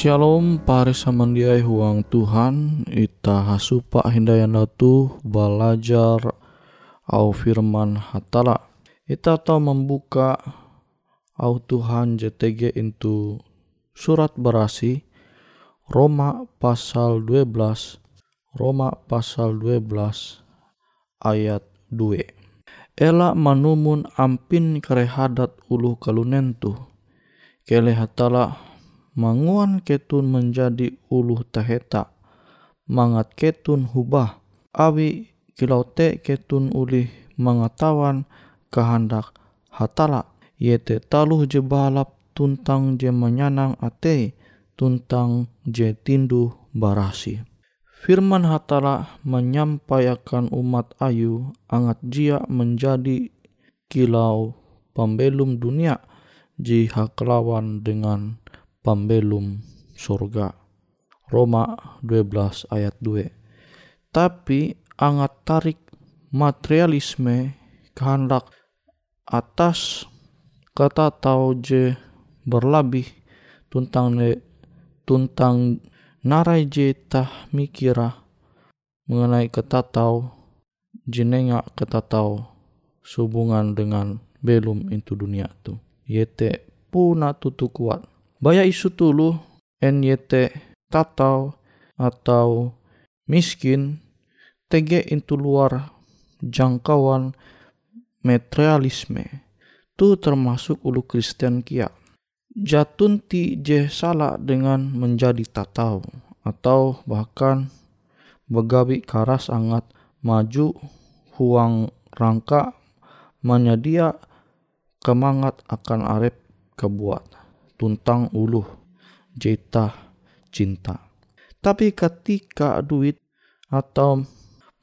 Shalom pare samandiai huang Tuhan ita hasupa hindayana tu belajar au firman hatala ita tahu membuka au Tuhan JTG itu surat berasi Roma pasal 12 Roma pasal 12 ayat 2. Ela manumun ampin karehadat ulu kalunen tu. Kele hatala manguan ketun menjadi ulu taheta. Mangat ketun hubah. Awi kilau te ketun uli mengetahuan kehendak hatala. Yete taluh je balap tuntang je menyanang ate tuntang je tindu barasi. Firman hatala menyampaikan umat ayu angat jia menjadi kilau pembelum dunia jihak lawan dengan pembelum surga. Roma 12 ayat 2. Tapi angat tarik materialisme kehendak atas kata tau je berlebih tuntang ne tuntang narai je tah mikira mengenai ketatau jenenga ketatau sehubungan dengan belum itu dunia tu yete puna tutu kuat baya isu tulu en yete tatau atau miskin tege itu luar jangkauan materialisme. Tu termasuk ulu Kristen kia. Jatun ti je salah dengan menjadi tatau atau bahkan begawi karas angat maju huang rangka menyedia kemangat akan arep kebuat tuntang uluh jeta cinta. Tapi ketika duit atau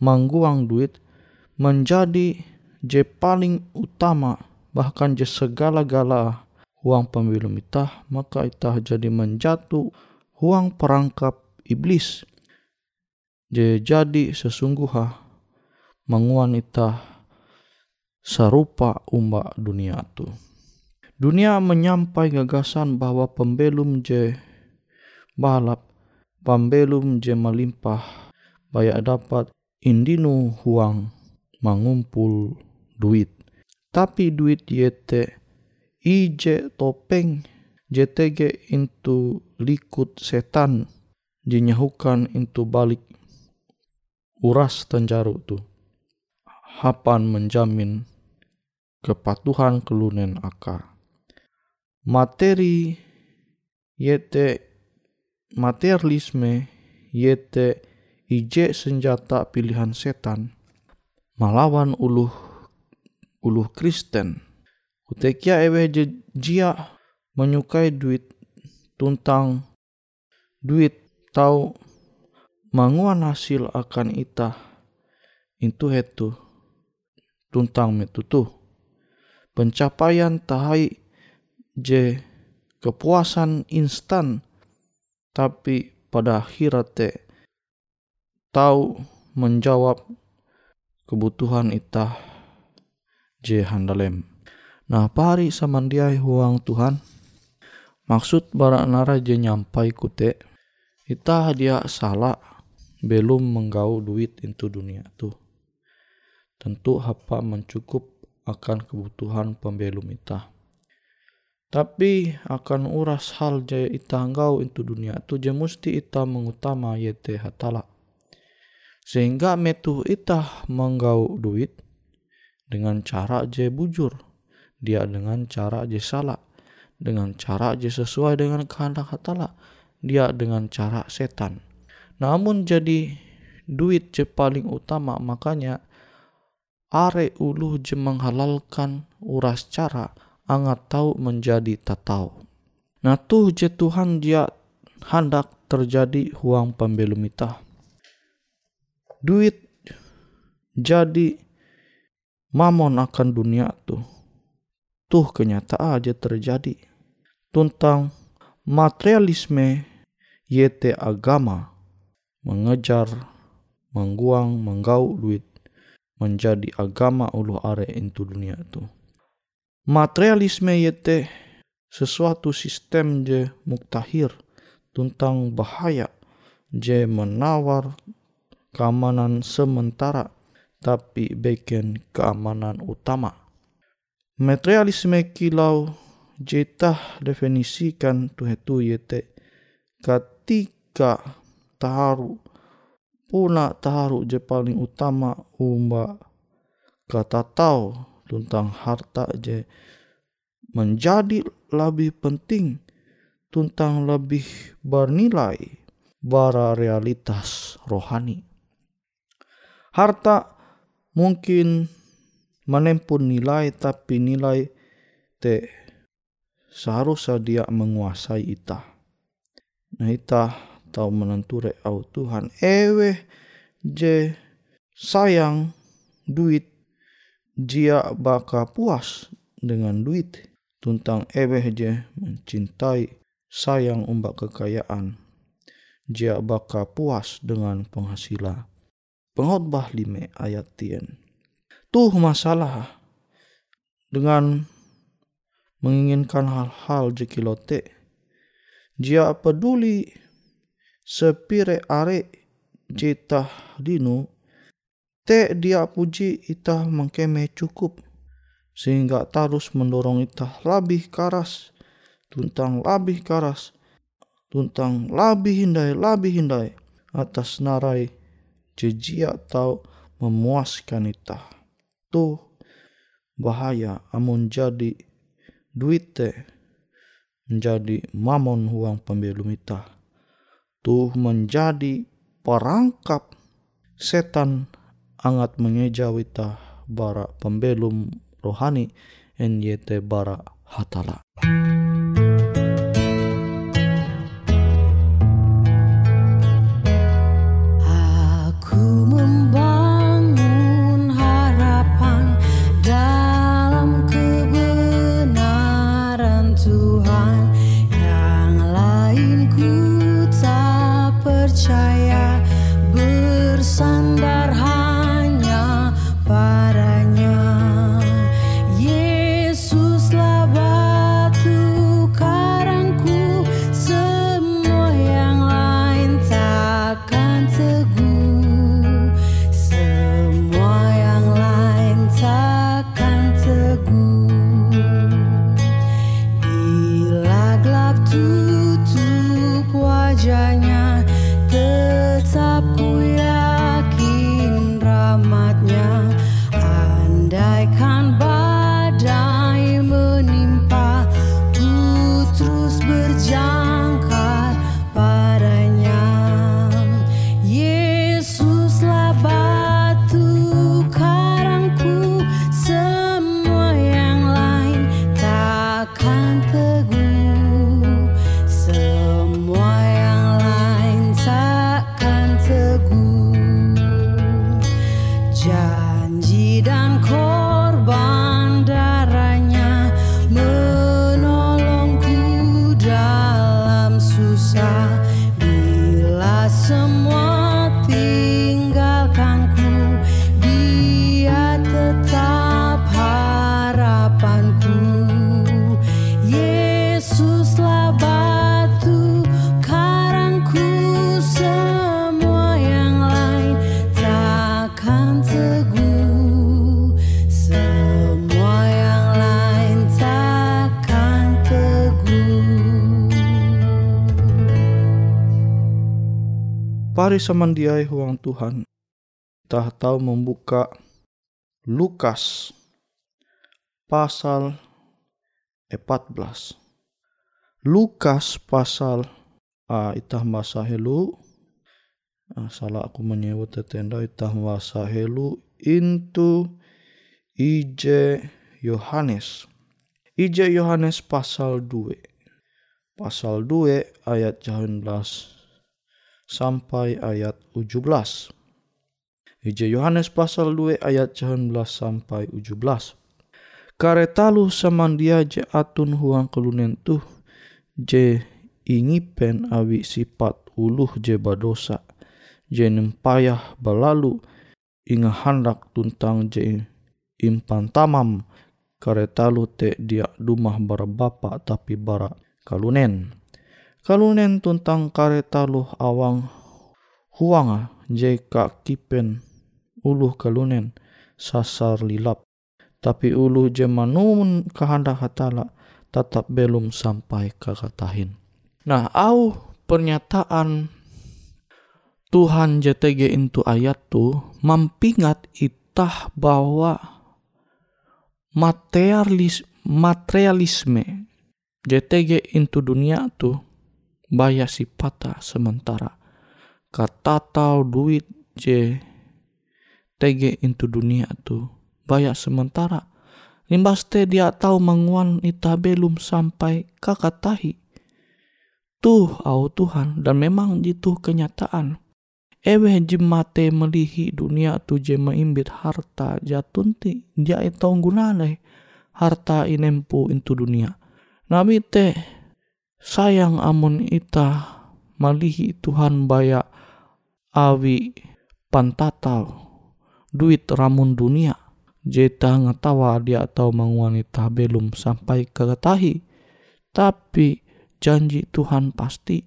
mangguang duit menjadi je paling utama bahkan je segala-gala huang pemilu itah maka itah jadi menjatuh huang perangkap iblis. Je jadi sesungguhnya menguan itah serupa umba dunia tu dunia menyampai gagasan bahwa pembelum je balap pembelum je melimpah bayak dapat indinu huang mengumpul duit. Tapi duit yete ije topeng JTG into likut setan dinyahukan into balik uras tenjaru tu. Hapan menjamin kepatuhan kelunen akar materi yete materialisme yete ije senjata pilihan setan. Malawan uluh uluh Kristen. Kutekia ewe jia menyukai duit tuntang duit tau manguan hasil akan ita itu hetu tuntang metutu pencapaian tahai je kepuasan instan. Tapi pada akhirate tahu menjawab kebutuhan ita je handalem. Nah pari samandiai huang Tuhan. Maksud barak nara je nyampai kute kita dia salah belum menggau duit itu dunia tu. Tentu apa mencukup akan kebutuhan pembelum ita tapi akan uras hal jaya ita enggau itu dunia tu je mesti ita mengutama yete hatala sehingga metu ita menggau duit dengan cara je bujur dia dengan cara je salah dengan cara je sesuai dengan kehendak hatala dia dengan cara setan. Namun jadi duit je paling utama makanya are ulu je menghalalkan uras cara angat tahu menjadi tatau nah tuh je Tuhan dia hendak terjadi huang pembelum itah duit jadi mamon akan dunia tuh tuh kenyataan aja terjadi. Tuntang materialisme yete agama mengejar, mengguang, menggau duit menjadi agama ulu are into dunia itu. Materialisme yete sesuatu sistem je muktahir tuntang bahaya je menawar keamanan sementara tapi bikin keamanan utama. Materialisme kilau jeta definisikan tu hetu yete ketika taharu puna taharu je paling utama umba kata tahu tentang harta je menjadi lebih penting tentang lebih bernilai bara realitas rohani. Harta mungkin menempun nilai tapi nilai te seharusnya dia menguasai ita. Nah ita tahu menenture au Tuhan ewe je sayang duit dia baka puas dengan duit tentang ewe je mencintai sayang umbak kekayaan. Dia baka puas dengan penghasilan. Pengkhotbah lima ayat tien tuh masalah dengan menginginkan hal-hal jekilote. Dia peduli sepire are jeta dinu te dia puji ita mengkeme cukup sehingga terus mendorong ita lebih karas tuntang lebih karas tuntang lebih hindai lebih hindai atas narai jejia atau memuaskan ita tuh bahaya amun jadi duit te menjadi mamon uang pembelum ita tuh menjadi perangkap setan angat mengejawita bara pembelum rohani NYT bara hatala. Pari samandiai huang Tuhan. Kita tahu membuka Lukas pasal 14. Lukas pasal ah, itah masa helu ah, salah aku menyebut tenda itah masa helu into IJ Yohanes. IJ Yohanes pasal 2. Pasal 2 ayat 19 sampai ayat 17. Ije Yohanes pasal 2 ayat 19 sampai 17. Karetalu samandia je atun huang kelunen tuh je ingipen awi sifat uluh je badosa je nempayah balalu inga handak tuntang je impan tamam karetalu te dia dumah bara bapa tapi bara kalunen kalunen tuntang kareta luh awang huanga jeka kipen uluh kalunen sasar lilap tapi ulu jemanun kehendak hatala tetap belum sampai ke katahin. Nah, au pernyataan Tuhan JTG itu ayat tu mampingat itah bahwa materialis materialisme JTG into dunia tu baya sipata sementara. Kata tau duit je TG into dunia tu. Baya sementara. Limbas te dia tahu menguan ita belum sampai kakak tahi tuh au Tuhan dan memang itu kenyataan. Ewe jemate melihi dunia tu je maimbit harta jatunti dia itu gunane harta inempu into dunia. Nabi te sayang amun ita malihi Tuhan baya awi pantatau duit ramun dunia. Jeta ngatawa dia atau wanita belum sampai ke tahi. Tapi janji Tuhan pasti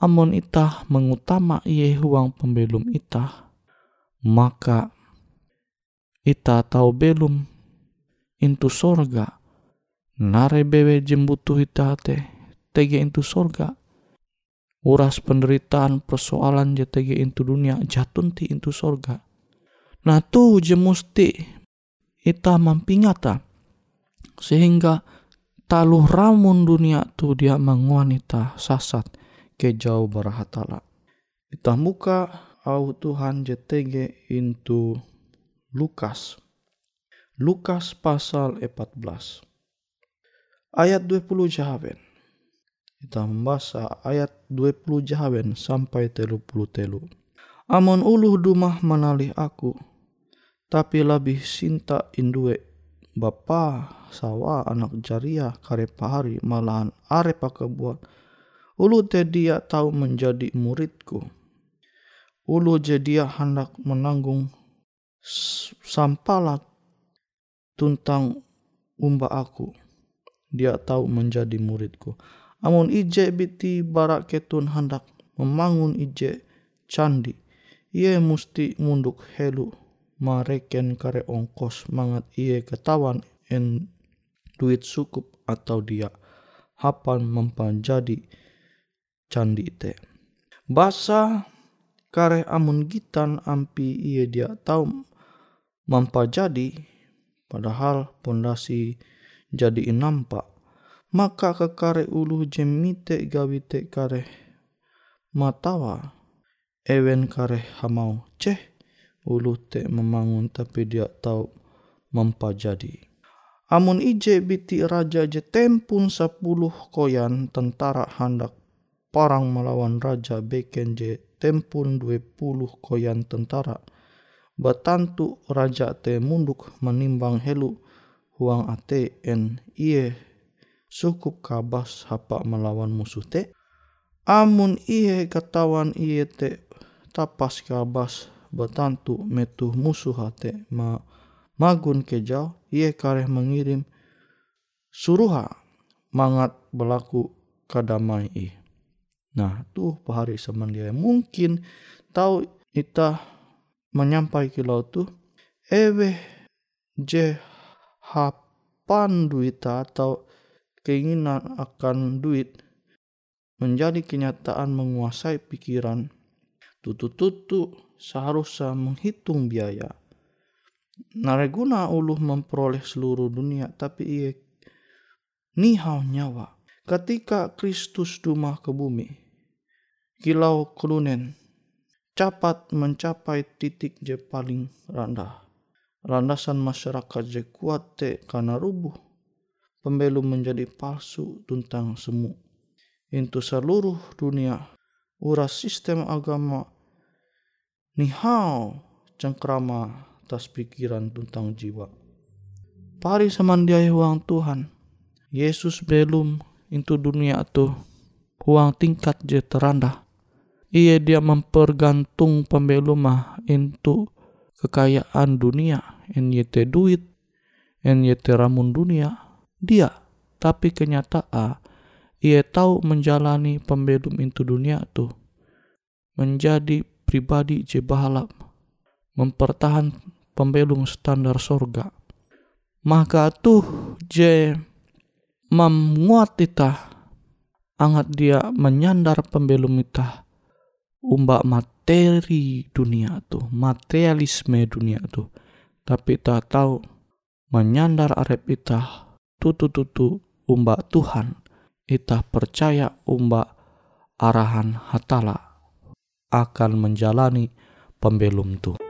amun itah mengutama iye huang pembelum itah maka ita tahu belum intu sorga nare bewe jembutuh ita te tege intu sorga uras penderitaan persoalan tege intu dunia jatun ti intu sorga nah tu je musti ita mampingata sehingga taluh ramun dunia tu dia menguanita sasat ke jauh barahatala. Ita muka au Tuhan JTG into Lukas. Lukas pasal 14. Ayat 20 jahaben. Kita membaca ayat 20 jahaben sampai telu puluh telu. Amon uluh dumah menalih aku, tapi lebih sinta indue bapa sawa anak jaria kare pahari malahan are buat. Ulu te dia tahu menjadi muridku. Ulu je dia hendak menanggung sampala tuntang umba aku. Dia tahu menjadi muridku amun ije biti barak ketun hendak membangun ije candi ia musti munduk helu mareken kare ongkos mangat iye ketawan en duit sukup atau dia hapan mempanjadi candi te. Basa kare amun gitan ampi iye dia tahu mampajadi padahal pondasi jadi inampak maka ke kare ulu jemite gawite kare matawa ewen kare hamau ceh ulu te membangun tapi dia tahu mempajadi. Amun ije biti raja je tempun sepuluh koyan tentara hendak parang melawan raja beken je tempun dua puluh koyan tentara. Batantu raja te munduk menimbang helu huang ate en iye sukup kabas hapa melawan musuh te. Amun iye katawan iye te tapas kabas batantu metu musuh hate ma magun kejau ia kareh mengirim suruha mangat berlaku kadamai i. Nah tuh pahari semandia mungkin tahu ita menyampai kilau tuh ewe je hapan duita atau keinginan akan duit menjadi kenyataan menguasai pikiran tutu-tutu seharusnya menghitung biaya. Nareguna uluh memperoleh seluruh dunia tapi ia nihau nyawa. Ketika Kristus dumah ke bumi, kilau kelunen cepat mencapai titik je paling rendah. Landasan masyarakat je kuat te karena rubuh. Pembelum menjadi palsu tentang semu. Untuk seluruh dunia, uras sistem agama nihau cengkrama tas pikiran tentang jiwa. Pari samandiai huang Tuhan. Yesus belum into dunia tu huang tingkat je terandah. Ia dia mempergantung pembelumah into kekayaan dunia. En yete duit, en yete ramun dunia dia, tapi kenyataan ia tahu menjalani pembelum itu dunia itu. Menjadi pribadi jebalap, mempertahan pembelum standar sorga. Maka tuh je memuat kita angat dia menyandar pembelum kita umbak materi dunia tuh materialisme dunia tuh tapi tak tahu menyandar arep kita Tutu tutu, umba Tuhan ita percaya umba arahan hatala akan menjalani pembelum tuh.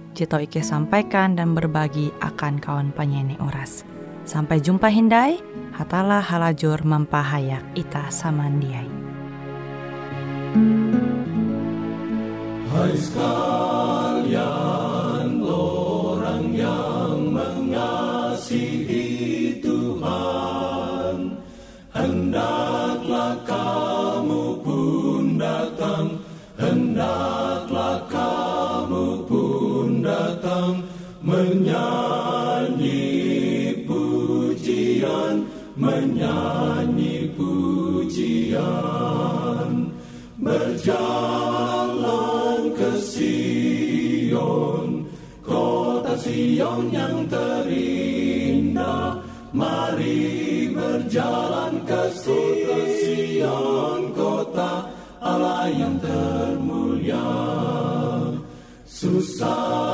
Jito Ike sampaikan dan berbagi akan kawan penyanyi oras. Sampai jumpa Hindai, hatalah halajur mempahayak ita samandiai. Hai Yang terindah Mari berjalan ke Sion Kota Allah yang termulia. Susahlah